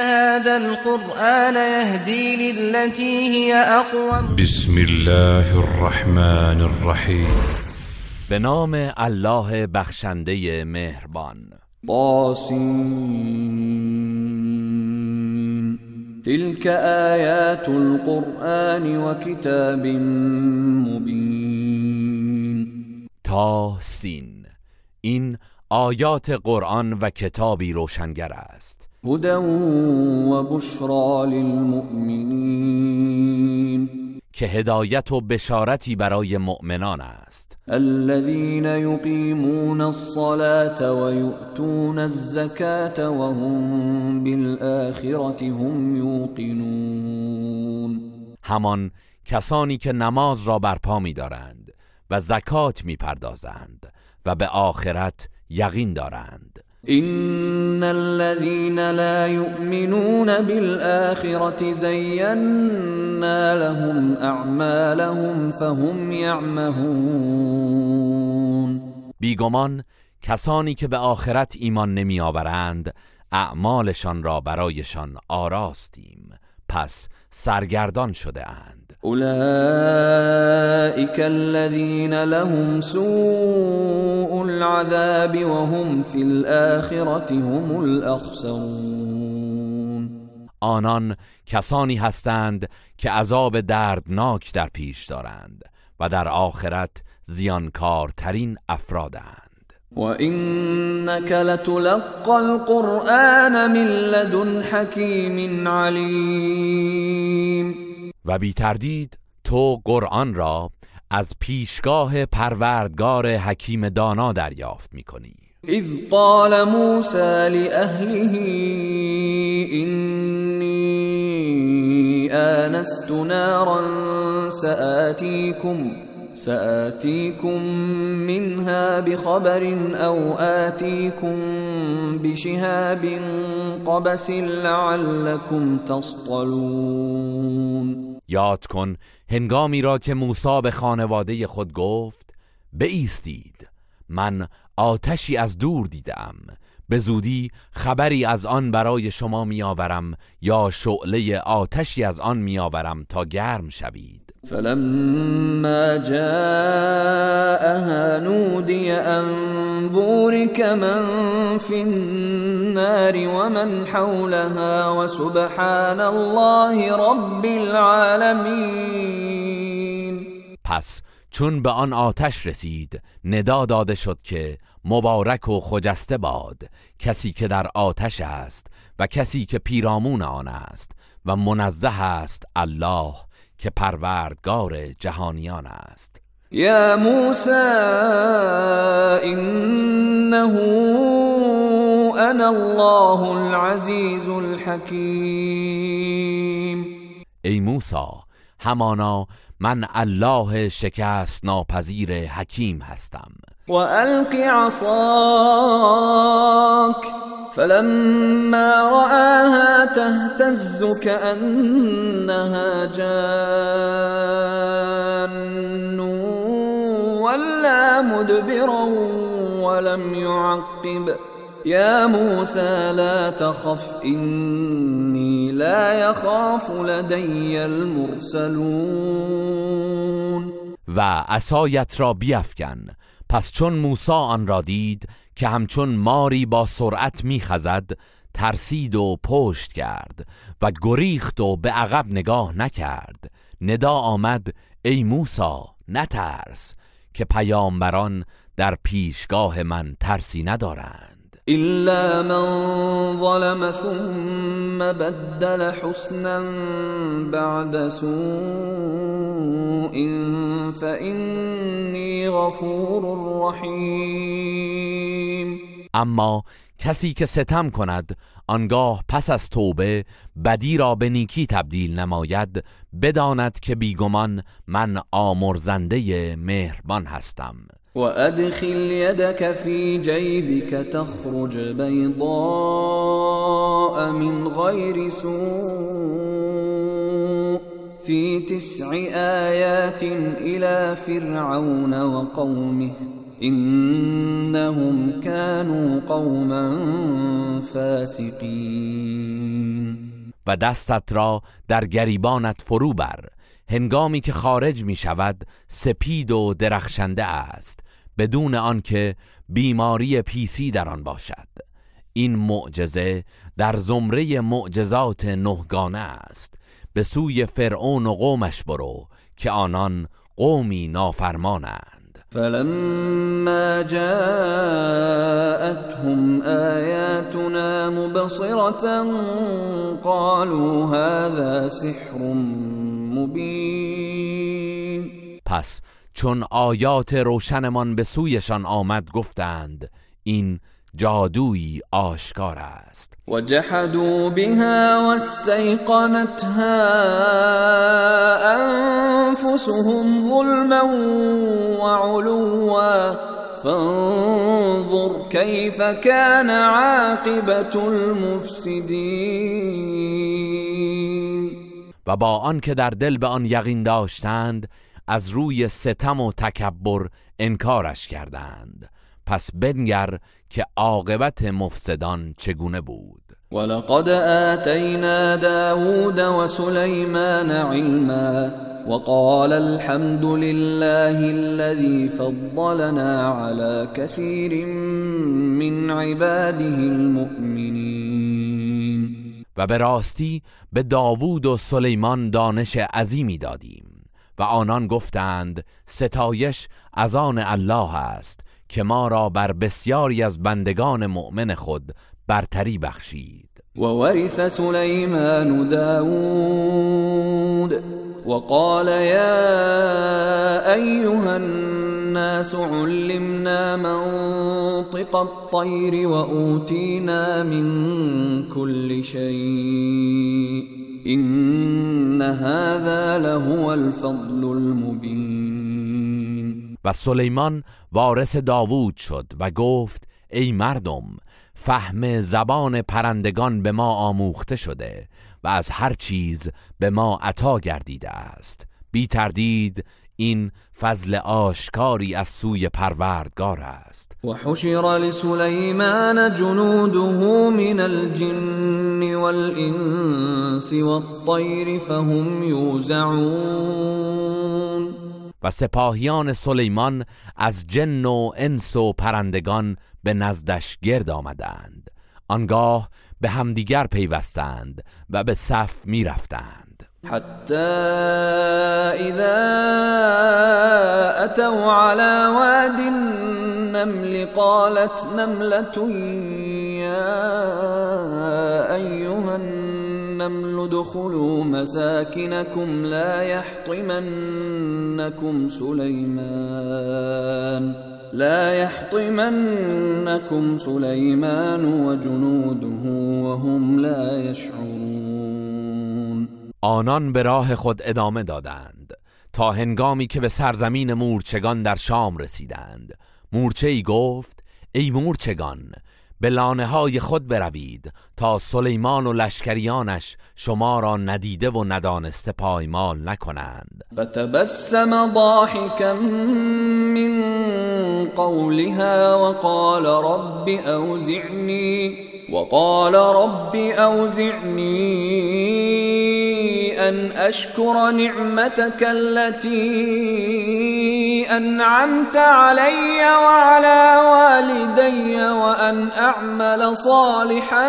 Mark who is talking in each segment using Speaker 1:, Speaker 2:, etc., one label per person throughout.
Speaker 1: هذا القرآن يهدي للتي هي اقوم
Speaker 2: بسم الله الرحمن الرحيم
Speaker 3: به نام الله بخشنده مهربان
Speaker 4: طاسین تلك آیات القرآن و کتاب مبین
Speaker 3: تاسین این آیات قرآن و کتابی روشنگر است
Speaker 4: هدى و للمؤمنین
Speaker 3: که هدایت و بشارتی برای مؤمنان است
Speaker 4: الذين يقيمون الصلاة و يؤتون الزكاة و هم بالآخرة هم
Speaker 3: همان کسانی که نماز را برپا می دارند و زکات می پردازند و به آخرت یقین دارند
Speaker 4: ان الذين لا يؤمنون بالآخرة زينا لهم اعمالهم فهم يعمهون
Speaker 3: بیگمان کسانی که به آخرت ایمان نمی آورند اعمالشان را برایشان آراستیم پس سرگردان شده اند اولئك
Speaker 4: الذين لهم سوء العذاب وهم في الاخره هم
Speaker 3: الأخسرون آنان کسانی هستند که عذاب دردناک در پیش دارند و در آخرت زیانکارترین افرادند
Speaker 4: وَإِنَّكَ لَتُلَقَّى الْقُرْآنَ من لَدُنْ حَكِيمٍ عَلِيمٍ
Speaker 3: و بی تردید تو قرآن را از پیشگاه پروردگار حکیم دانا دریافت می کنی
Speaker 4: اذ قال موسى لأهله إني آنست نارا سآتيكم منها بخبر او آتیکم بشهاب قبس لعلكم تصطلون
Speaker 3: یاد کن هنگامی را که موسی به خانواده خود گفت ایستید، من آتشی از دور دیدم به زودی خبری از آن برای شما میآورم یا شعله آتشی از آن میآورم تا گرم شوید
Speaker 4: فلما جاءها نودي أن بورك من في النار ومن حولها وسبحان الله رب العالمین
Speaker 3: پس چون به آن آتش رسید ندا داده شد که مبارک و خجسته باد کسی که در آتش است و کسی که پیرامون آن است و منزه است الله که پروردگار جهانیان است
Speaker 4: یا موسی انه انا الله العزیز الحکیم
Speaker 3: ای موسی همانا من الله شکست ناپذیر حکیم هستم
Speaker 4: و القی عصاک فلما رآها تهتز كأنها جان ولا مدبرا ولم يعقب يا موسى لا تخف إني لا يخاف لدي المرسلون
Speaker 3: و عصایت را بیفکن پس چون موسی آن را دید که همچون ماری با سرعت میخزد ترسید و پشت کرد و گریخت و به عقب نگاه نکرد ندا آمد ای موسا نترس که پیامبران در پیشگاه من ترسی ندارند إلا
Speaker 4: من ظلم ثم بدل حسنا بعد سوء
Speaker 3: فإني غفور اما کسی که ستم کند آنگاه پس از توبه بدی را به نیکی تبدیل نماید بداند که بیگمان من آمرزنده مهربان هستم
Speaker 4: وأدخل يدك في جيبك تخرج بيضاء من غير سوء في تسع آيات إلى فرعون وقومه إنهم كانوا قوما فاسقين
Speaker 3: و دستت را در گریبانت فرو بر هنگامی که خارج می شود سپید و درخشنده است بدون آنکه بیماری پیسی در آن باشد این معجزه در زمره معجزات نهگانه است به سوی فرعون و قومش برو که آنان قومی نافرمانند
Speaker 4: فلما جاءتهم آياتنا مبصرة قالوا هذا سحر مبین
Speaker 3: پس چون آیات روشنمان به سویشان آمد گفتند این جادویی آشکار است
Speaker 4: و جحدو بها واستيقنتها انفسهم ظلما علوا فانظر کیف كان عاقبت المفسدین.
Speaker 3: و با که در دل به آن یقین داشتند از روی ستم و تکبر انکارش کردند پس بنگر که عاقبت مفسدان چگونه بود
Speaker 4: ولقد آتینا داود سلیمان علما وقال الحمد لله الذي فضلنا على كثير من عباده المؤمنين
Speaker 3: و به راستی به داوود و سلیمان دانش عظیمی دادیم و آنان گفتند ستایش از آن الله است که ما را بر بسیاری از بندگان مؤمن خود برتری بخشید
Speaker 4: و ورث سلیمان داود وقال یا ایها الناس علمنا منطق الطير واوتينا من كل شيء إن هذا لهو الفضل المبين
Speaker 3: و سلیمان وارث داوود شد و گفت ای مردم فهم زبان پرندگان به ما آموخته شده و از هر چیز به ما عطا گردیده است بی تردید این فضل آشکاری از سوی پروردگار است
Speaker 4: و حشر لسلیمان جنوده من الجن والانس والطیر فهم یوزعون
Speaker 3: و سپاهیان سلیمان از جن و انس و پرندگان به نزدش گرد آمدند آنگاه به همدیگر پیوستند و به صف می رفتند
Speaker 4: حتی اذا على واد قالت نملة النمل دخلوا مساكنكم لا يحطمنكم سليمان لا يحطمنكم سليمان وجنوده وهم
Speaker 3: لا يشعرون آنان به راه خود ادامه دادند تا هنگامی که به سرزمین مورچگان در شام رسیدند مورچه ای گفت ای مورچگان به لانه های خود بروید تا سلیمان و لشکریانش شما را ندیده و ندانسته پایمال نکنند
Speaker 4: فتبسم ضاحکا من قولها وقال رب اوزعنی وقال رب اوزعنی ان اشکر نعمتك التي أنعمت علي وعلى والدي وان أعمل صالحا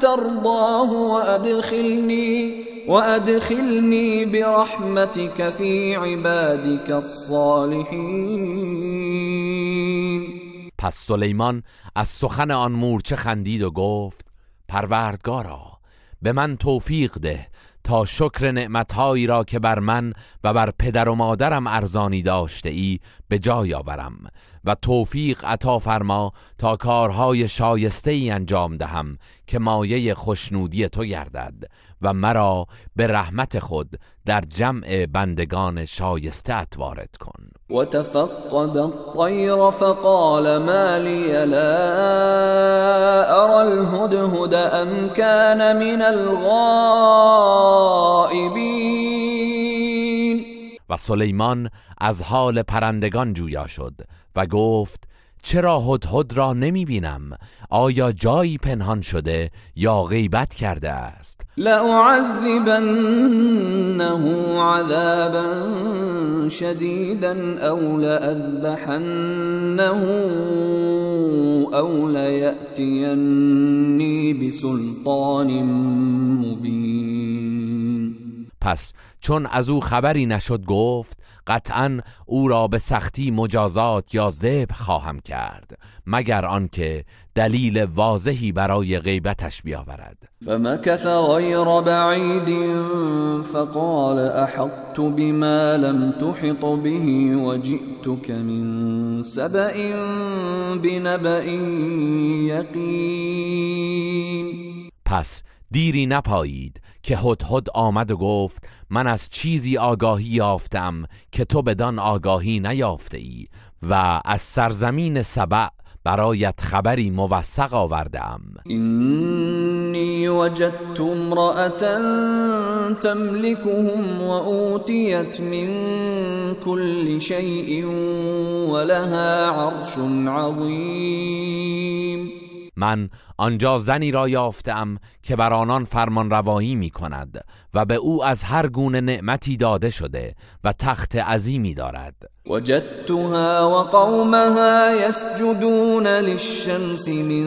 Speaker 4: ترضاه وادخلني وادخلني برحمتك في عبادك الصالحين
Speaker 3: پس سلیمان از سخن آن مورچه خندید و گفت پروردگارا به من توفیق ده تا شکر نعمتهایی را که بر من و بر پدر و مادرم ارزانی داشته ای به جای آورم و توفیق عطا فرما تا کارهای شایسته ای انجام دهم که مایه خوشنودی تو گردد و مرا به رحمت خود در جمع بندگان شایسته وارد کن
Speaker 4: و تفقد الطیر فقال ما لی لا ارى الهدهد ام كان من الغائبین
Speaker 3: و سلیمان از حال پرندگان جویا شد و گفت چرا هدهد را نمی بینم آیا جایی پنهان شده یا غیبت کرده است
Speaker 4: لاعذبنه عذابا شدیدا او لأذبحنه او لیأتینی بسلطان مبین
Speaker 3: پس چون از او خبری نشد گفت قطعا او را به سختی مجازات یا زب خواهم کرد مگر آنکه دلیل واضحی برای غیبتش بیاورد
Speaker 4: فمکث غیر بعید فقال احطت بما لم تحط به وجئتك من سبأ بنبأ یقین
Speaker 3: پس دیری نپایید که هدهد آمد و گفت من از چیزی آگاهی یافتم که تو بدان آگاهی نیافته ای و از سرزمین سبع برایت خبری موثق آوردم
Speaker 4: اینی وجدت امرأتا تملكهم و اوتیت من كل شیء ولها عرش عظیم
Speaker 3: من آنجا زنی را یافتم که بر آنان فرمان روایی می کند و به او از هر گونه نعمتی داده شده و تخت عظیمی دارد
Speaker 4: وجدتها وقومها قومها یسجدون للشمس من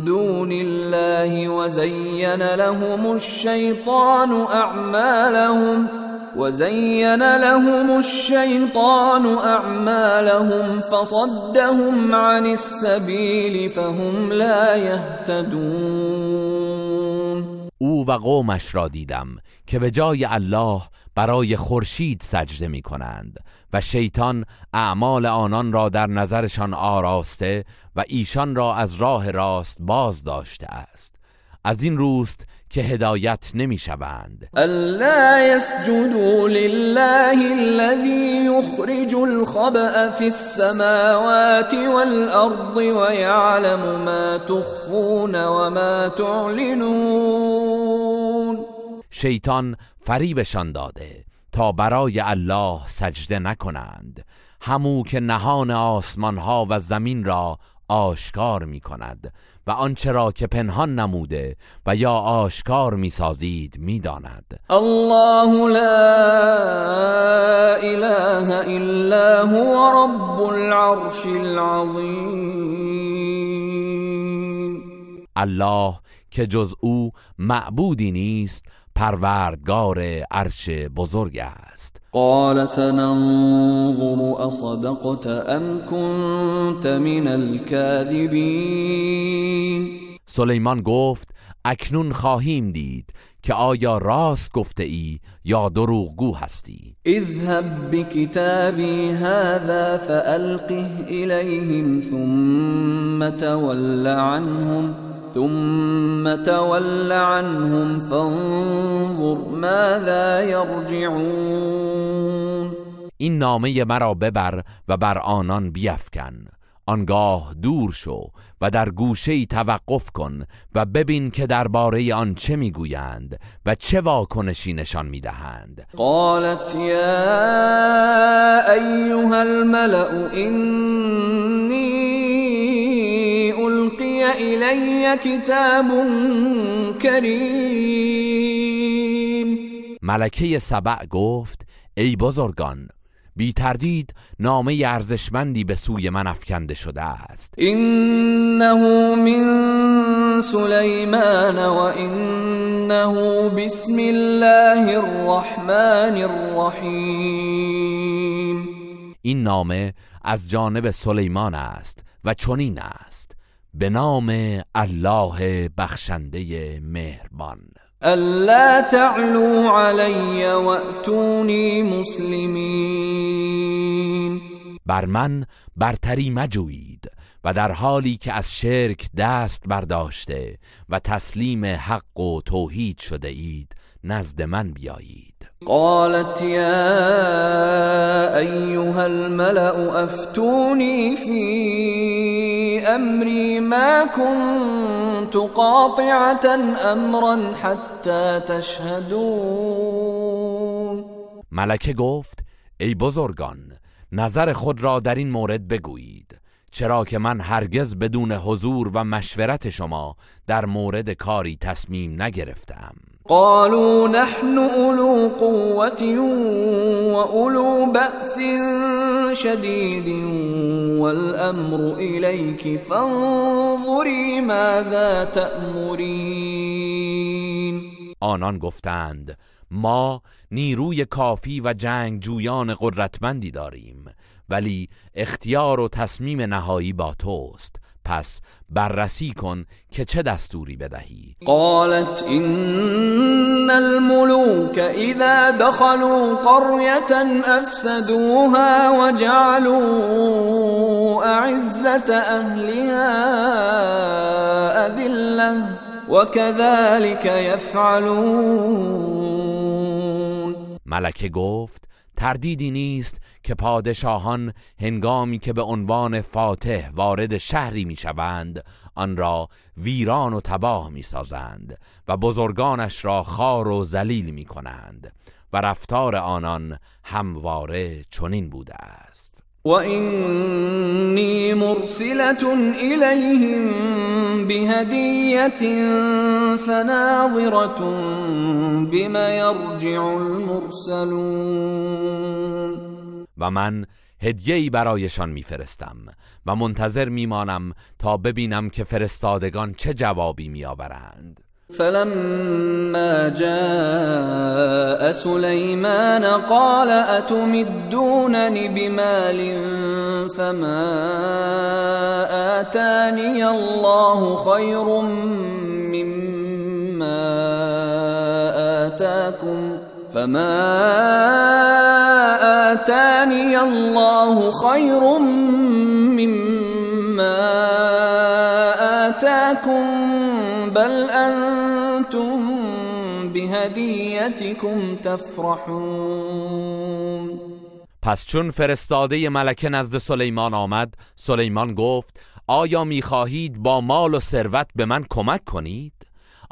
Speaker 4: دون الله و لهم الشیطان اعمالهم وزين لهم الشيطان اعمالهم فصدهم عن السبيل فهم لا يهتدون
Speaker 3: او و قومش را دیدم که به جای الله برای خورشید سجده می کنند و شیطان اعمال آنان را در نظرشان آراسته و ایشان را از راه راست باز داشته است از این روست که هدایت نمی شوند
Speaker 4: الا یسجدوا لله الذي یخرج الخبء فی السماوات والارض ويعلم ما تخفون وما تعلنون
Speaker 3: شیطان فریبشان داده تا برای الله سجده نکنند همو که نهان آسمان ها و زمین را آشکار می کند و آنچه را که پنهان نموده و یا آشکار میسازید میداند
Speaker 4: الله لا اله الا هو رب العرش العظیم
Speaker 3: الله که جز او معبودی نیست پروردگار عرش بزرگ است
Speaker 4: قال سننظر أصدقت أم كنت من الكاذبين
Speaker 3: سلیمان گفت اکنون خواهیم دید که آیا راست گفته ای یا دروغگو هستی
Speaker 4: اذهب بکتابی هذا فألقه الیهم ثم تول عنهم ثم تول عنهم فانظر ماذا
Speaker 3: يرجعون این نامه مرا ببر و بر آنان بیفکن آنگاه دور شو و در گوشه توقف کن و ببین که درباره آن چه میگویند و چه واکنشی نشان میدهند
Speaker 4: قالت یا ایها الملأ انی إلی کتاب
Speaker 3: کریم ملکه سبع گفت ای بزرگان بی تردید نامه ارزشمندی به سوی من افکنده شده است اینه
Speaker 4: من سلیمان و اینه بسم الله الرحمن الرحیم این
Speaker 3: نامه از جانب سلیمان است و چنین است به نام الله بخشنده مهربان
Speaker 4: الا تعلو علی و اتونی مسلمین
Speaker 3: بر من برتری مجوید و در حالی که از شرک دست برداشته و تسلیم حق و توحید شده اید نزد من بیایید
Speaker 4: قالت يا أيها الملأ أفتوني في أمري ما كنت قاطعة امرا حتى
Speaker 3: تشهدون ملکه گفت ای بزرگان نظر خود را در این مورد بگویید چرا که من هرگز بدون حضور و مشورت شما در مورد کاری تصمیم نگرفتم
Speaker 4: قالوا نحن اولو قوه واولو باس شديد والامر اليك فانظري ماذا تأمرين
Speaker 3: آنان گفتند ما نیروی کافی و جنگ جویان قدرتمندی داریم ولی اختیار و تصمیم نهایی با توست پس بررسی کن که چه دستوری بدهی
Speaker 4: قالت ان الملوك اذا دخلوا قريه افسدوها وجعلوا اعزه اهلها اذله وكذلك يفعلون
Speaker 3: ملکه گفت تردیدی نیست که پادشاهان هنگامی که به عنوان فاتح وارد شهری میشوند آن را ویران و تباه میسازند و بزرگانش را خار و ذلیل میکنند و رفتار آنان همواره چنین بوده است
Speaker 4: و اینی مرسلت الیهم بهدیت فناظرت بما یرجع
Speaker 3: المرسلون و من هدیه ای برایشان میفرستم و منتظر میمانم تا ببینم که فرستادگان چه جوابی میآورند
Speaker 4: فلما جاء سلیمان قال اتمدونني بمال فما آتاني الله خير مما آتاكم فما آتاني الله خير مما آتاكم بل انتم بهدیتكم تفرحون
Speaker 3: پس چون فرستاده ملکه نزد سلیمان آمد سلیمان گفت آیا میخواهید با مال و ثروت به من کمک کنید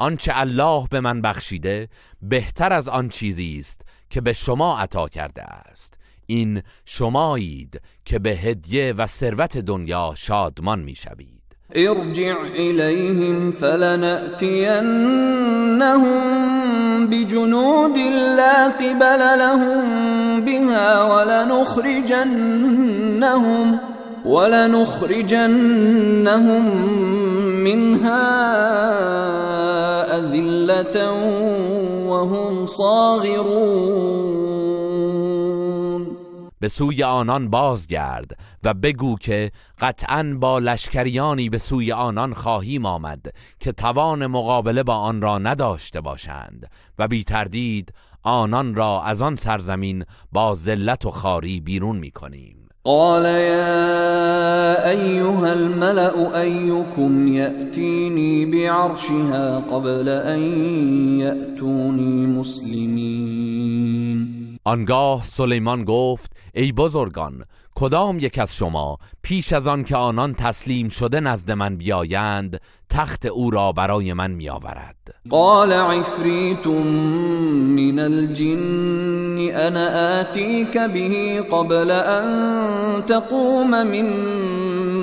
Speaker 3: آنچه الله به من بخشیده بهتر از آن چیزی است که به شما عطا کرده است این شمایید که به هدیه و ثروت دنیا شادمان میشوید
Speaker 4: ارجع الیهم فلنأتینهم بجنود لا قبل لهم بها ولنخرجنهم ولنخرجنهم منها أذلة وهم صاغرون
Speaker 3: به سوی آنان بازگرد و بگو که قطعا با لشکریانی به سوی آنان خواهیم آمد که توان مقابله با آن را نداشته باشند و بی تردید آنان را از آن سرزمین با ذلت و خاری بیرون می کنیم
Speaker 4: قال يا ايها الملا ايكم ياتيني بعرشها قبل ان يأتوني مسلمين
Speaker 3: آنگاه سلیمان گفت ای بزرگان کدام یک از شما پیش از آن که آنان تسلیم شده نزد من بیایند تخت او را برای من می آورد
Speaker 4: قال عفریت من الجن انا آتیك به قبل ان تقوم من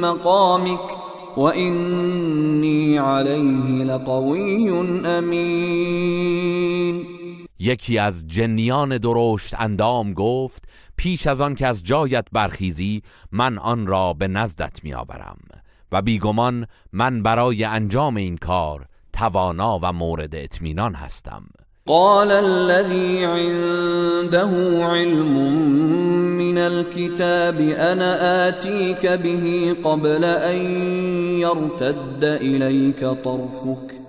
Speaker 4: مقامك و اینی علیه لقوی امین
Speaker 3: یکی از جنیان درشت اندام گفت پیش از آن که از جایت برخیزی من آن را به نزدت میآورم و بیگمان من برای انجام این کار توانا و مورد اطمینان هستم
Speaker 4: قال الذي عنده علم من الكتاب انا آتيك به قبل ان يرتد اليك طرفك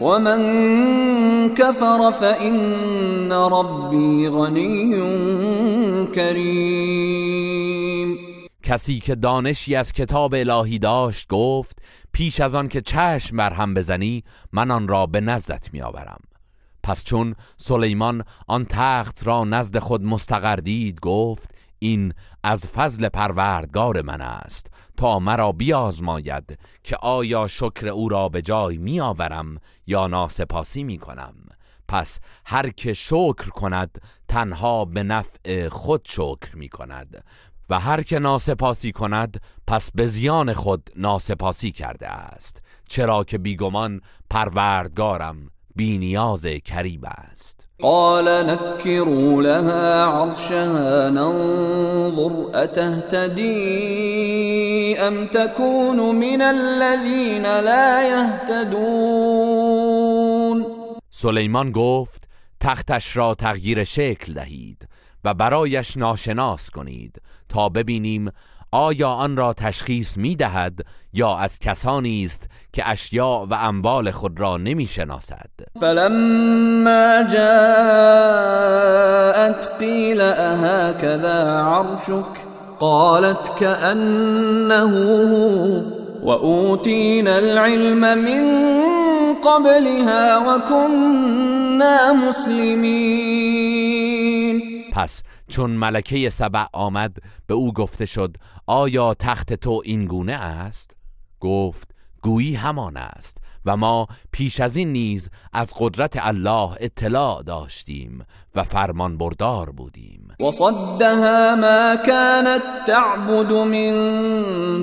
Speaker 4: من كفر فإن ربی غنی
Speaker 3: کریم کسی که دانشی از کتاب الهی داشت گفت پیش از آن که چشم بر بزنی من آن را به نزدت آورم پس چون سلیمان آن تخت را نزد خود مستقر دید گفت این از فضل پروردگار من است تا مرا بیازماید که آیا شکر او را به جای می آورم یا ناسپاسی می کنم پس هر که شکر کند تنها به نفع خود شکر می کند و هر که ناسپاسی کند پس به زیان خود ناسپاسی کرده است چرا که بیگمان پروردگارم بینیاز کریم است
Speaker 4: قال نكروا لها عرشها ننظر أتهتدي ام تكون من الذين لا يهتدون
Speaker 3: سلیمان گفت تختش را تغییر شکل دهید و برایش ناشناس کنید تا ببینیم آیا آن را تشخیص می دهد یا از کسانی است که اشیاء و اموال خود را نمی شناسد
Speaker 4: فلما جاءت قیل اهكذا عرشك قالت كأنه هو وأوتينا العلم من قبلها وكنا مسلمين
Speaker 3: پس چون ملکه سبع آمد به او گفته شد آیا تخت تو این گونه است؟ گفت گویی همان است و ما پیش از این نیز از قدرت الله اطلاع داشتیم و فرمان بردار بودیم و
Speaker 4: صدها ما كانت تعبد من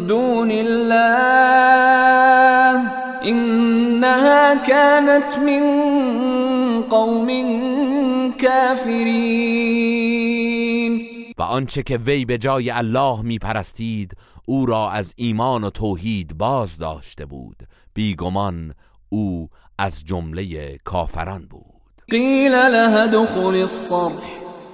Speaker 4: دون الله انها كانت من قوم الكافرين
Speaker 3: و آنچه که وی به جای الله پرستید او را از ایمان و توحید باز داشته بود بیگمان او از جمله کافران بود
Speaker 4: قیل لها دخول الصرح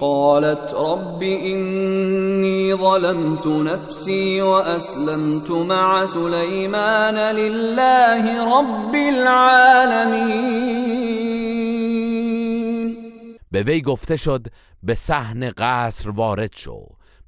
Speaker 4: قالت رب إني ظلمت نفسي واسلمت مع سليمان لله رب العالمين
Speaker 3: به وی گفته شد به صحن قصر وارد شو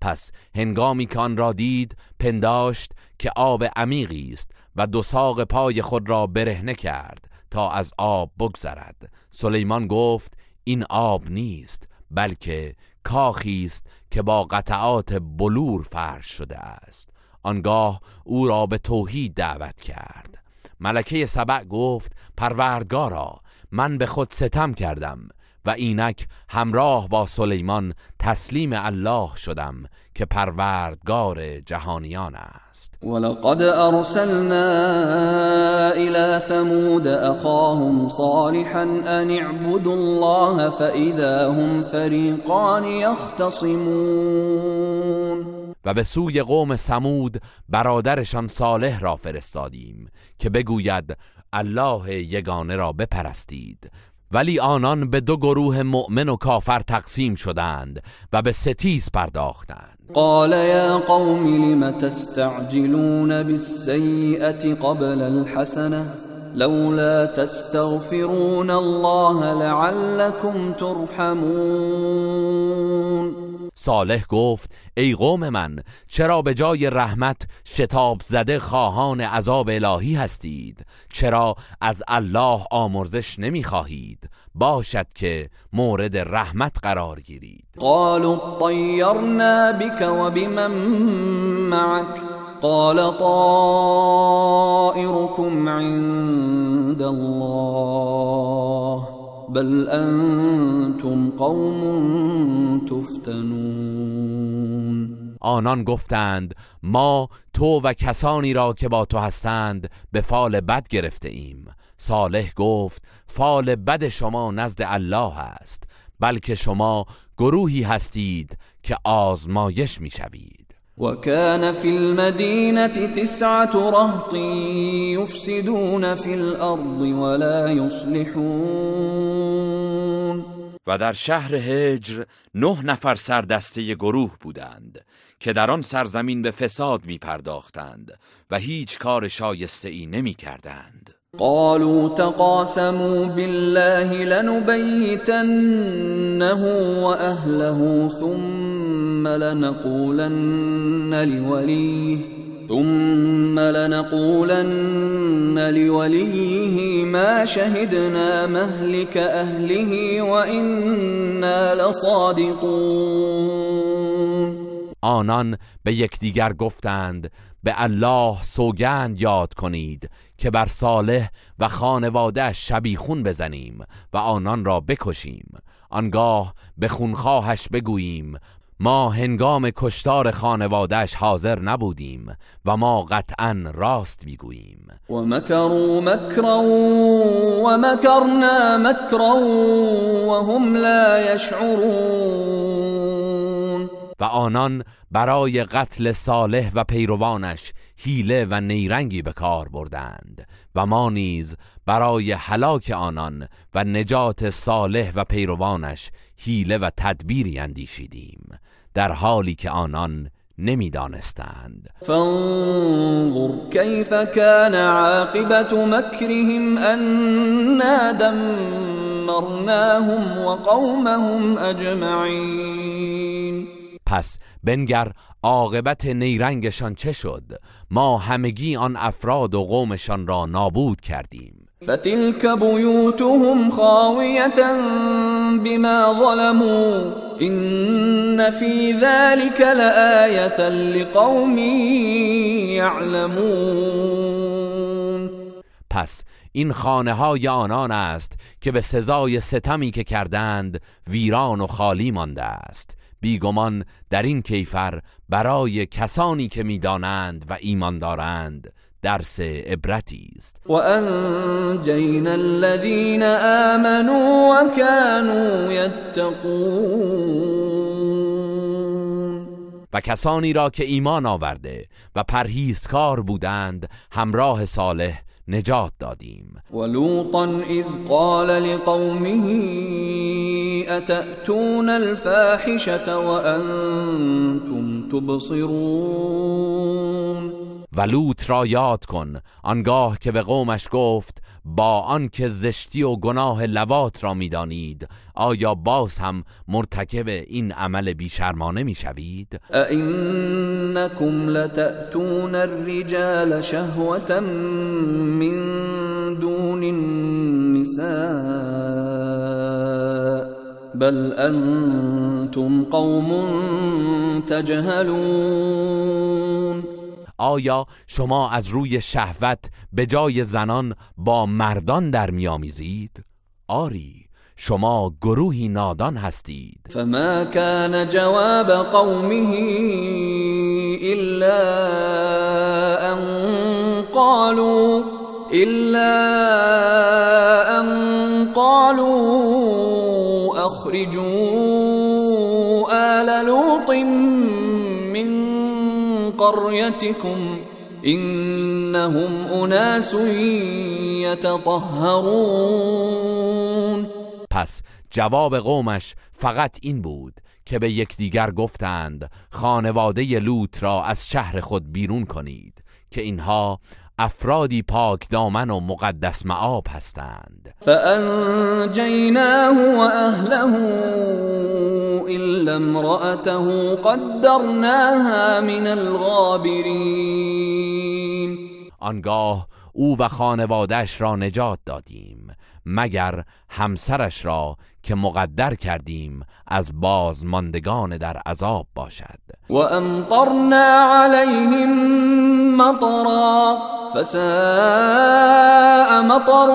Speaker 3: پس هنگامی که آن را دید پنداشت که آب عمیقی است و دو ساق پای خود را برهنه کرد تا از آب بگذرد سلیمان گفت این آب نیست بلکه کاخی است که با قطعات بلور فرش شده است آنگاه او را به توحید دعوت کرد ملکه سبع گفت پروردگارا من به خود ستم کردم و اینک همراه با سلیمان تسلیم الله شدم که پروردگار جهانیان است
Speaker 4: ولقد ارسلنا الى ثمود اخاهم صالحا ان اعبدوا الله فاذا هم فريقان يختصمون.
Speaker 3: و به سوی قوم سمود برادرشان صالح را فرستادیم که بگوید الله یگانه را بپرستید ولی آنان به دو گروه مؤمن و کافر تقسیم شدند و به ستیز پرداختند
Speaker 4: قال یا قوم لم تستعجلون بالسیئت قبل الحسنه لولا تستغفرون الله لعلكم ترحمون
Speaker 3: صالح گفت ای قوم من چرا به جای رحمت شتاب زده خواهان عذاب الهی هستید چرا از الله آمرزش نمیخواهید باشد که مورد رحمت قرار گیرید
Speaker 4: قالوا طیرنا بك وبمن معك قال طائركم عند الله بل انتم قوم تفتنون
Speaker 3: آنان گفتند ما تو و کسانی را که با تو هستند به فال بد گرفته ایم صالح گفت فال بد شما نزد الله است بلکه شما گروهی هستید که آزمایش میشوید
Speaker 4: وكان في المدينة تسعة رهط يفسدون في الأرض ولا يصلحون
Speaker 3: و در شهر هجر نه نفر دسته گروه بودند که در آن سرزمین به فساد می پرداختند و هیچ کار شایسته ای نمی کردند.
Speaker 4: قالوا تقاسموا بالله لنبيتنه واهله ثم لنقولن لوليه ثم لنقولن لوليه ما شهدنا مهلك اهله وانا لصادقون
Speaker 3: آنان به یکدیگر گفتند به الله سوگند یاد کنید که بر صالح و خانواده شبیخون بزنیم و آنان را بکشیم آنگاه به خونخواهش بگوییم ما هنگام کشتار خانوادهش حاضر نبودیم و ما قطعا راست میگوییم
Speaker 4: و مکروا مکرا و مکرنا مکرا و هم لا
Speaker 3: یشعرون و آنان برای قتل صالح و پیروانش هیله و نیرنگی به کار بردند و ما نیز برای هلاک آنان و نجات صالح و پیروانش هیله و تدبیری اندیشیدیم در حالی که آنان نمیدانستند
Speaker 4: فانظر کیف کان عاقبت مکرهم انا دمرناهم و قومهم اجمعین
Speaker 3: پس بنگر عاقبت نیرنگشان چه شد ما همگی آن افراد و قومشان را نابود کردیم
Speaker 4: فتلك بيوتهم خاوية بما ظلموا إن في ذلك لآية لقوم يعلمون
Speaker 3: پس این خانه های آنان است که به سزای ستمی که کردند ویران و خالی مانده است بیگمان در این کیفر برای کسانی که میدانند و ایمان دارند درس عبرتی است و
Speaker 4: انجینا الذین آمنوا و
Speaker 3: و کسانی را که ایمان آورده و پرهیزکار بودند همراه صالح نجات دادیم
Speaker 4: ولوطا اذ قال لقومه اتأتون الفاحشة وانتم تبصرون
Speaker 3: و لوط را یاد کن آنگاه که به قومش گفت با آنکه زشتی و گناه لوات را میدانید آیا باز هم مرتکب این عمل بیشرمانه میشوید
Speaker 4: اینکم لتأتون الرجال شهوتا من دون النساء بل انتم قوم تجهلون
Speaker 3: آیا شما از روی شهوت به جای زنان با مردان در میآمیزید آری شما گروهی نادان هستید
Speaker 4: فما كان جواب قومه الا ان قالوا الا ان قالوا اخرجوا آل لوط قريتكم إنهم اناس
Speaker 3: يتطهرون پس جواب قومش فقط این بود که به یکدیگر گفتند خانواده لوط را از شهر خود بیرون کنید که اینها افرادی پاک دامن و مقدس معاب هستند
Speaker 4: فانجیناه و اهله الا امرأته قدرناها من الغابرین
Speaker 3: آنگاه او و خانوادهش را نجات دادیم مگر همسرش را که مقدر کردیم از بازماندگان در عذاب باشد
Speaker 4: و امطرنا علیهم مطرا فساء مطر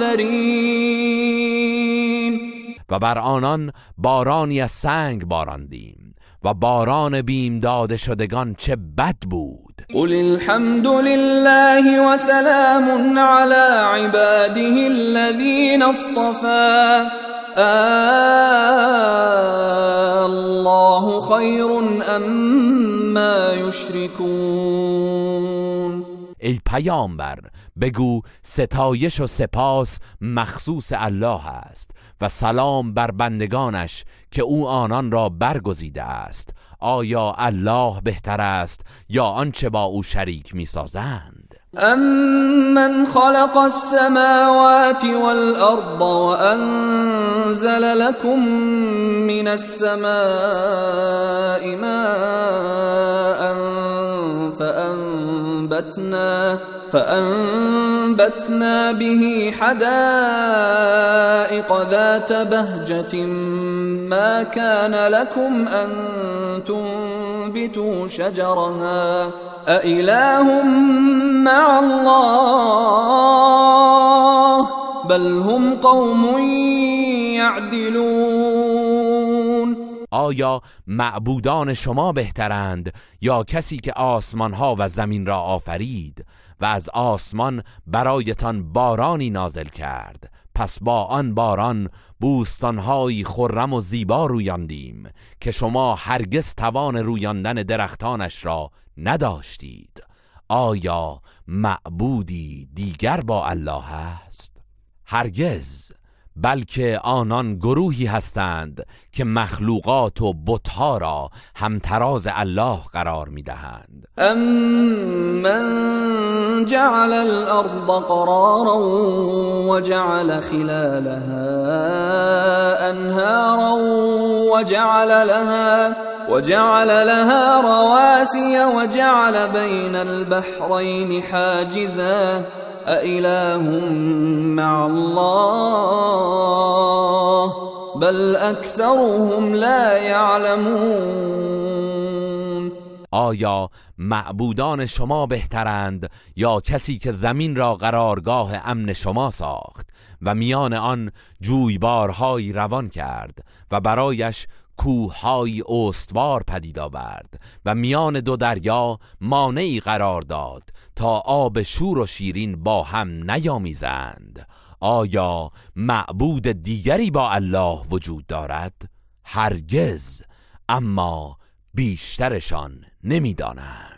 Speaker 4: المنذرین
Speaker 3: و بر آنان بارانی از سنگ باراندیم و باران بیم داده شدگان چه بد بود
Speaker 4: قل الحمد لله و سلام على عباده الذين اصطفى الله خیر اما یشركون
Speaker 3: ای پیامبر بگو ستایش و سپاس مخصوص الله است و سلام بر بندگانش که او آنان را برگزیده است آیا الله بهتر است یا آنچه با او شریک میسازند
Speaker 4: امن خلق السماوات والارض وانزل لكم من السماء ماء فانبتنا فأنبتنا به حدائق ذات بهجة ما كان لكم أن تنبتوا شجرها أإله مع الله بل هم قوم يعدلون
Speaker 3: آیا معبودان شما بهترند یا کسی که آسمانها و زمین را آفرید و از آسمان برایتان بارانی نازل کرد پس با آن باران بوستانهایی خرم و زیبا رویاندیم که شما هرگز توان رویاندن درختانش را نداشتید آیا معبودی دیگر با الله هست؟ هرگز بلکه آنان گروهی هستند که مخلوقات و بتها را همتراز الله قرار میدهند دهند.
Speaker 4: من جعل الارض قرارا وجعل خلالها انهارا وجعل لها جعل لها و وجعل بین البحرین حاجزا أإله مع الله بل لا يعلمون
Speaker 3: آیا معبودان شما بهترند یا کسی که زمین را قرارگاه امن شما ساخت و میان آن جویبارهایی روان کرد و برایش کوههای استوار پدید آورد و میان دو دریا مانعی قرار داد تا آب شور و شیرین با هم نیامیزند آیا معبود دیگری با الله وجود دارد؟ هرگز اما بیشترشان نمیدانند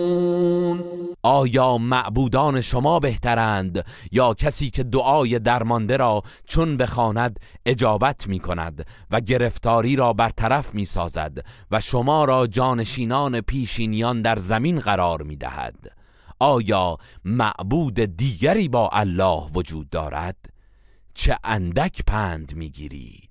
Speaker 3: آیا معبودان شما بهترند یا کسی که دعای درمانده را چون بخواند اجابت می کند و گرفتاری را برطرف می سازد و شما را جانشینان پیشینیان در زمین قرار می دهد آیا معبود دیگری با الله وجود دارد؟ چه اندک پند می گیرید؟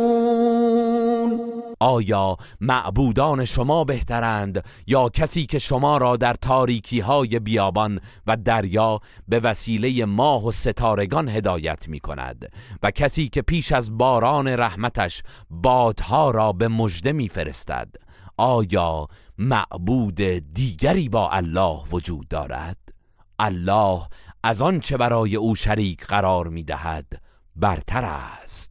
Speaker 3: آیا معبودان شما بهترند یا کسی که شما را در تاریکی های بیابان و دریا به وسیله ماه و ستارگان هدایت می کند و کسی که پیش از باران رحمتش بادها را به مژده می فرستد آیا معبود دیگری با الله وجود دارد؟ الله از آنچه برای او شریک قرار می دهد برتر است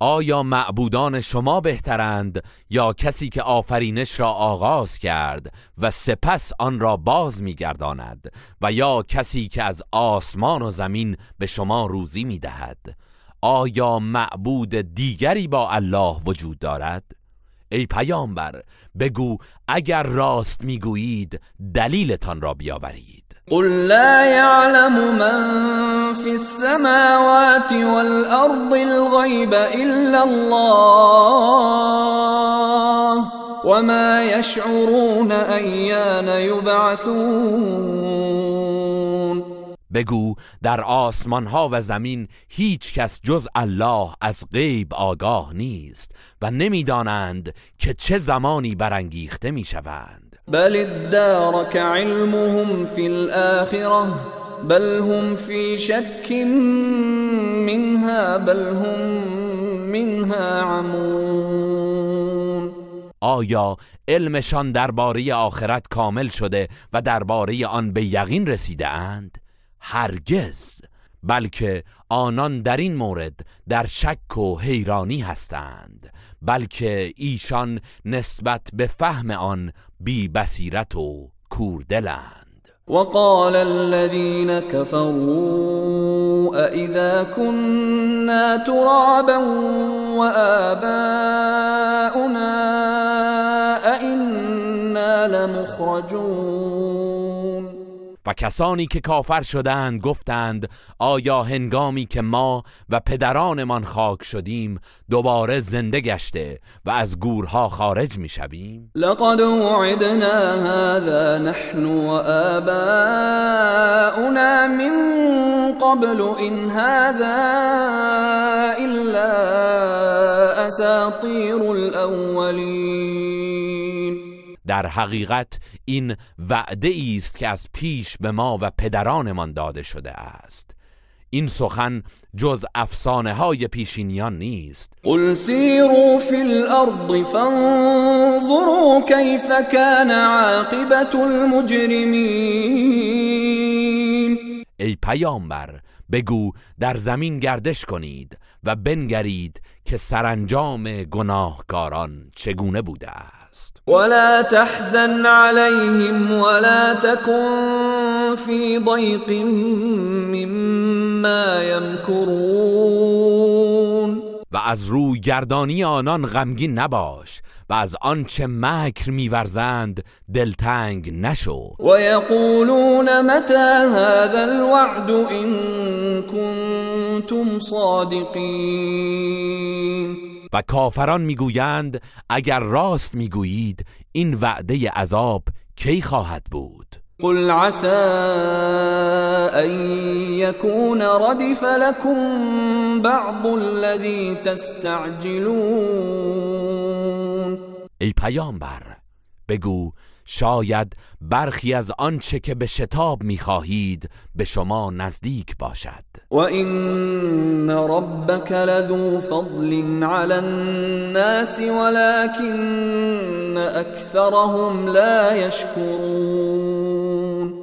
Speaker 3: آیا معبودان شما بهترند یا کسی که آفرینش را آغاز کرد و سپس آن را باز میگرداند و یا کسی که از آسمان و زمین به شما روزی میدهد آیا معبود دیگری با الله وجود دارد؟ ای پیامبر بگو اگر راست میگویید دلیلتان را بیاورید
Speaker 4: قل لا يعلم من في السماوات والأرض الغيب إلا الله وما يشعرون أيان يبعثون
Speaker 3: بگو در آسمان ها و زمین هیچ کس جز الله از غیب آگاه نیست و نمیدانند که چه زمانی برانگیخته می شوند
Speaker 4: بل الدارك علمهم في الآخرة بل هم في شك منها بل هم منها عمون
Speaker 3: آیا علمشان درباره آخرت کامل شده و درباره آن به یقین رسیده اند؟ هرگز بلکه آنان در این مورد در شک و حیرانی هستند بلکه ایشان نسبت به فهم آن بی بصیرت و کوردلند
Speaker 4: وقال الذين كفروا أئذا كنا ترابا وآباؤنا أئنا لمخرجون
Speaker 3: و کسانی که کافر شدند گفتند آیا هنگامی که ما و پدرانمان خاک شدیم دوباره زنده گشته و از گورها خارج می شویم
Speaker 4: لقد وعدنا هذا نحن و آباؤنا من قبل این هذا الا اساطیر
Speaker 3: در حقیقت این وعده است که از پیش به ما و پدرانمان داده شده است این سخن جز افسانه های پیشینیان نیست
Speaker 4: قل سیروا فی الارض فانظروا کیف کان عاقبت المجرمین
Speaker 3: ای پیامبر بگو در زمین گردش کنید و بنگرید که سرانجام گناهکاران چگونه بوده است
Speaker 4: ولا تحزن عليهم ولا تكن في ضيق مما يمكرون
Speaker 3: و از روی گردانی آنان غمگین نباش و از آنچه مکر میورزند دلتنگ نشو
Speaker 4: و متى هذا الوعد ان کنتم صادقین
Speaker 3: و کافران میگویند اگر راست میگویید این وعده عذاب کی خواهد بود
Speaker 4: قل عسى ان يكون ردف لكم بعض الذي تستعجلون
Speaker 3: ای پیامبر بگو شاید برخی از آنچه که به شتاب میخواهید به شما نزدیک باشد
Speaker 4: و این ربک لذو فضل علی الناس ولكن اکثرهم لا یشکرون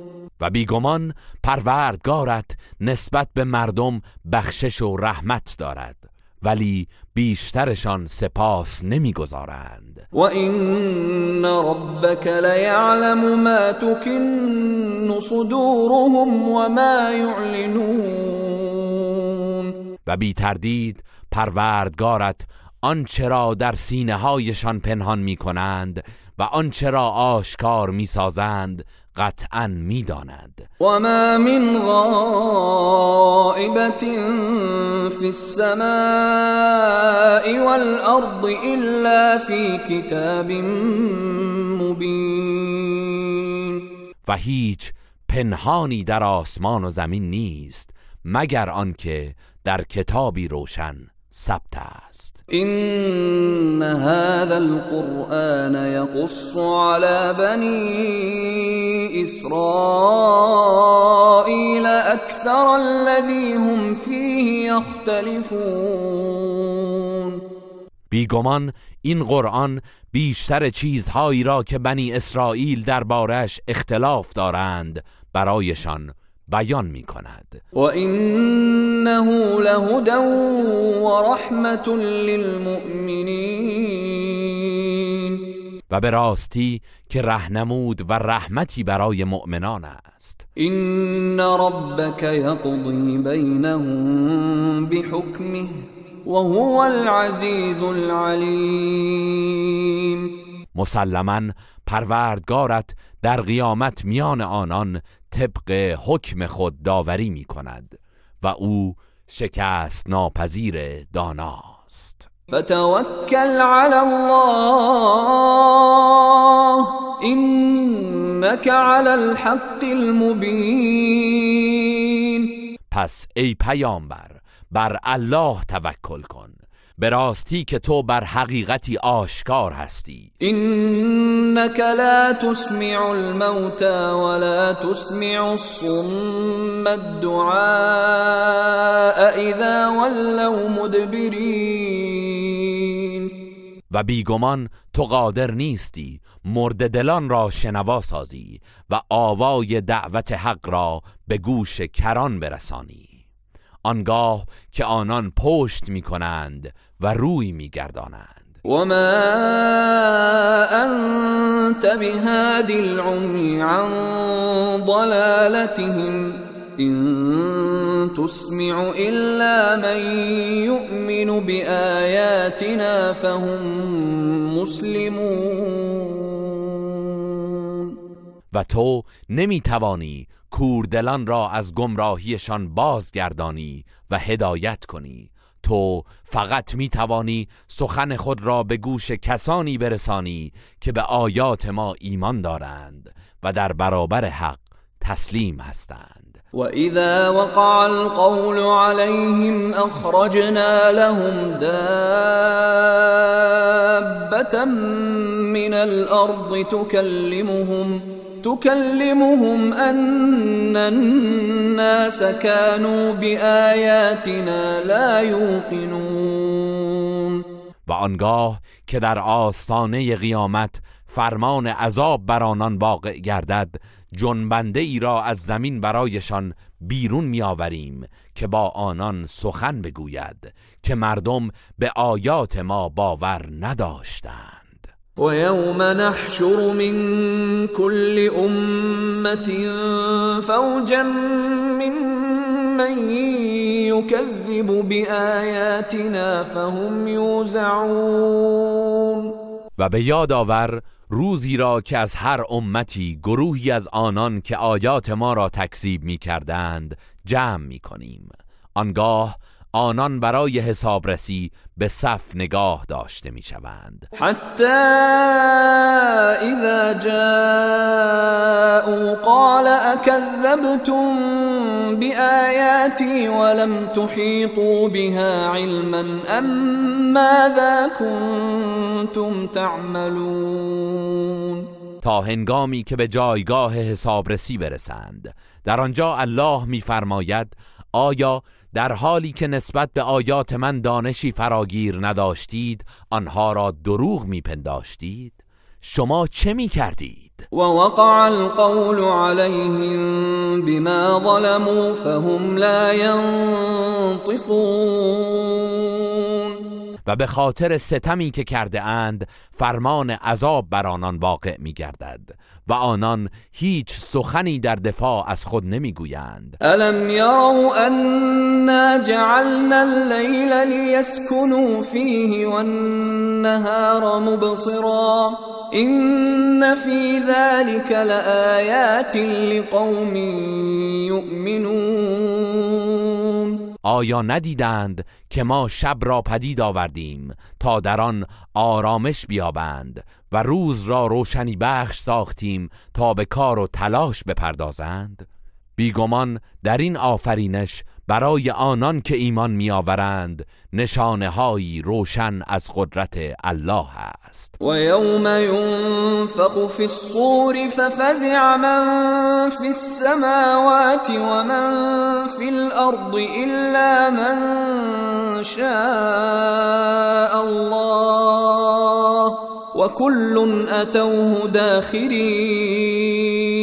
Speaker 3: و بیگمان پروردگارت نسبت به مردم بخشش و رحمت دارد ولی بیشترشان سپاس نمیگذارند و
Speaker 4: این ربک لیعلم ما تکن صدورهم و ما یعلنون
Speaker 3: و بی تردید پروردگارت آنچه را در سینه هایشان پنهان می کنند و آنچه را آشکار می سازند قطعا میداند و
Speaker 4: ما من غائبت فی السماء والارض الا فی کتاب مبین
Speaker 3: و هیچ پنهانی در آسمان و زمین نیست مگر آنکه در کتابی روشن ثبت است
Speaker 4: این هذا القرآن یقص على بنی اسرائیل اکثر الذی هم فیه یختلفون
Speaker 3: بیگمان این قرآن بیشتر چیزهایی را که بنی اسرائیل دربارش اختلاف دارند برایشان بیان می کند
Speaker 4: و انه لهدا و رحمت للمؤمنین
Speaker 3: و به راستی که رهنمود و رحمتی برای مؤمنان است
Speaker 4: این ربک یقضی بینهم بحکمه و هو العزیز العلیم
Speaker 3: مسلما پروردگارت در قیامت میان آنان طبق حکم خود داوری می کند و او شکست ناپذیر داناست
Speaker 4: فتوکل علی الله علی الحق المبین
Speaker 3: پس ای پیامبر بر الله توکل کن به راستی که تو بر حقیقتی آشکار هستی
Speaker 4: اینك لا تسمع الموت ولا تسمع الصم الدعاء اذا ولوا مدبرین
Speaker 3: و بیگمان تو قادر نیستی مرد دلان را شنوا سازی و آوای دعوت حق را به گوش کران برسانی آنگاه که آنان پشت می کنند و روی می گردانند
Speaker 4: و ما انت بهاد العمی عن ضلالتهم این تسمع الا من یؤمن بآیاتنا فهم مسلمون
Speaker 3: و تو نمی توانی کوردلان را از گمراهیشان بازگردانی و هدایت کنی تو فقط می توانی سخن خود را به گوش کسانی برسانی که به آیات ما ایمان دارند و در برابر حق تسلیم هستند
Speaker 4: اذا وقع القول عليهم اخرجنا لهم دَابَّةً من الارض تكلمهم تكلمهم ان الناس كانوا بآیاتنا لا يوقنون
Speaker 3: و آنگاه که در آستانه قیامت فرمان عذاب بر آنان واقع گردد جنبنده ای را از زمین برایشان بیرون میآوریم که با آنان سخن بگوید که مردم به آیات ما باور نداشتند
Speaker 4: یوم نحشر من كل امت فوجا ممن يكذب بآیاتنا فهم یوزعون.
Speaker 3: و به یاد آور روزی را که از هر امتی گروهی از آنان که آیات ما را تکذیب می کردند جمع می کنیم آنگاه آنان برای حسابرسی به صف نگاه داشته می شوند
Speaker 4: حتی اذا جاءوا قال اکذبتم بآیاتی ولم تحیطوا بها علما ام ماذا کنتم تعملون
Speaker 3: تا هنگامی که به جایگاه حسابرسی برسند در آنجا الله میفرماید آیا در حالی که نسبت به آیات من دانشی فراگیر نداشتید آنها را دروغ میپنداشتید شما چه میکردید و
Speaker 4: وقع القول علیهم بما ظلموا فهم لا ينطقون
Speaker 3: و به خاطر ستمی که کرده اند فرمان عذاب بر آنان واقع می گردد و آنان هیچ سخنی در دفاع از خود نمیگویند
Speaker 4: الم یروا انا جعلنا اللیل لیسکنوا فیه و النهار مبصرا این فی ذلك لآیات لقوم یؤمنون
Speaker 3: آیا ندیدند که ما شب را پدید آوردیم تا در آن آرامش بیابند و روز را روشنی بخش ساختیم تا به کار و تلاش بپردازند بیگمان در این آفرینش برای آنان که ایمان میآورند نشانه هایی روشن از قدرت الله است
Speaker 4: و یوم ینفخ فی الصور ففزع من فی السماوات و من فی الارض الا من شاء الله و کل اتوه داخرین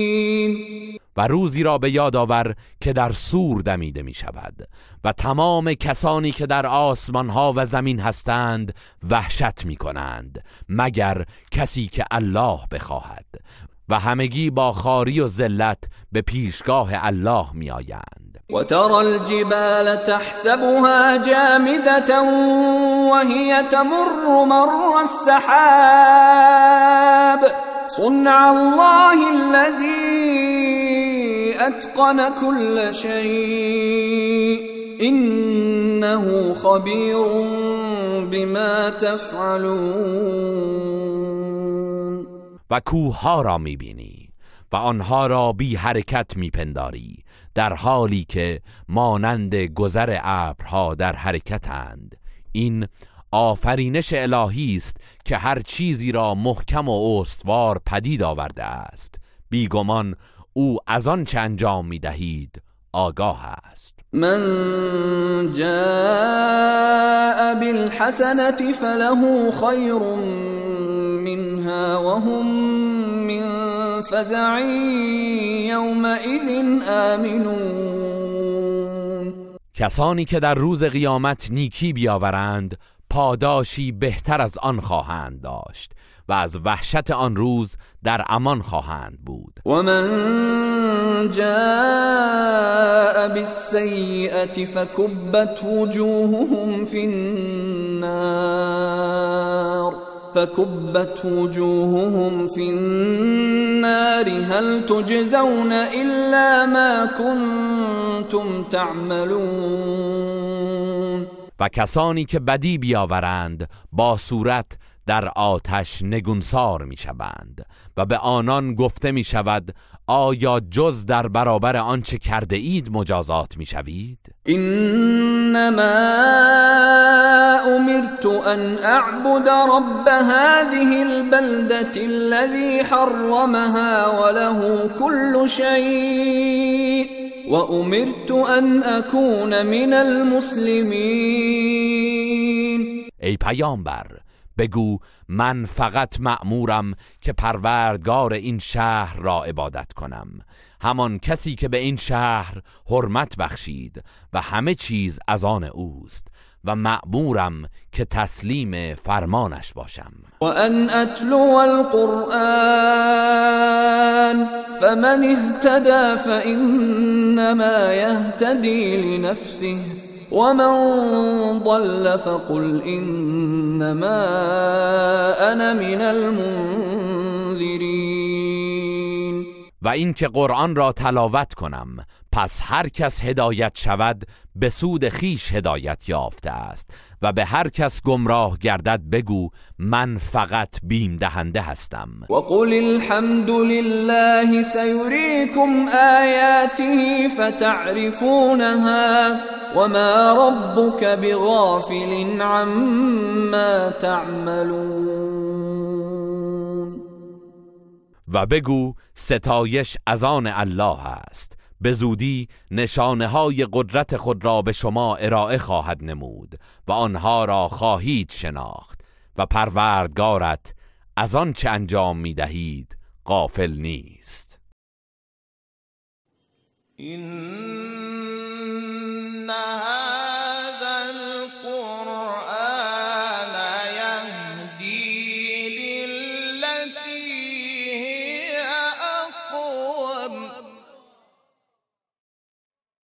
Speaker 3: و روزی را به یاد آور که در سور دمیده می شود و تمام کسانی که در آسمان ها و زمین هستند وحشت می کنند مگر کسی که الله بخواهد و همگی با خاری و ذلت به پیشگاه الله می آیند
Speaker 4: الجبال تحسبها جامدة وهي تمر مر صنع الله الذي أتقن كل شيء إنه خبير بما تفعلون و
Speaker 3: ها را میبینی و آنها را بی حرکت میپنداری در حالی که مانند گذر ابرها در حرکتند این آفرینش الهی است که هر چیزی را محکم و استوار پدید آورده است بیگمان او از آن چه انجام می دهید آگاه است
Speaker 4: من جاء بالحسنة فله خیر منها وهم من فزع یومئذ آمنون
Speaker 3: کسانی که در روز قیامت نیکی بیاورند پاداشی بهتر از آن خواهند داشت و از وحشت آن روز در امان خواهند بود
Speaker 4: و من جاء بالسیئت فکبت وجوههم فی النار فكبت وجوههم في النار هل تجزون الا ما كنتم تعملون
Speaker 3: و کسانی که بدی بیاورند با صورت در آتش نگونسار می شوند و به آنان گفته می شود آیا جز در برابر آنچه کرده اید مجازات می شوید؟
Speaker 4: اینما امرت ان اعبد رب هذه البلدة الذي حرمها وله كل شيء وامرت ان اكون من المسلمين
Speaker 3: ای پیامبر بگو من فقط مأمورم که پروردگار این شهر را عبادت کنم همان کسی که به این شهر حرمت بخشید و همه چیز از آن اوست و مأمورم که تسلیم فرمانش باشم
Speaker 4: و ان اتلو القرآن فمن اهتدى فإنما يهتدي لنفسه من ضل فقل انما انا من المنذرین
Speaker 3: و اینکه قرآن را تلاوت کنم پس هر کس هدایت شود به سود خیش هدایت یافته است و به هر کس گمراه گردد بگو من فقط بیم دهنده هستم
Speaker 4: و قل الحمد لله سیریکم آیاته فتعرفونها وما ربك بغافل عما تعملون
Speaker 3: و بگو ستایش از آن الله است به زودی نشانه های قدرت خود را به شما ارائه خواهد نمود و آنها را خواهید شناخت و پروردگارت از آن چه انجام می دهید قافل نیست این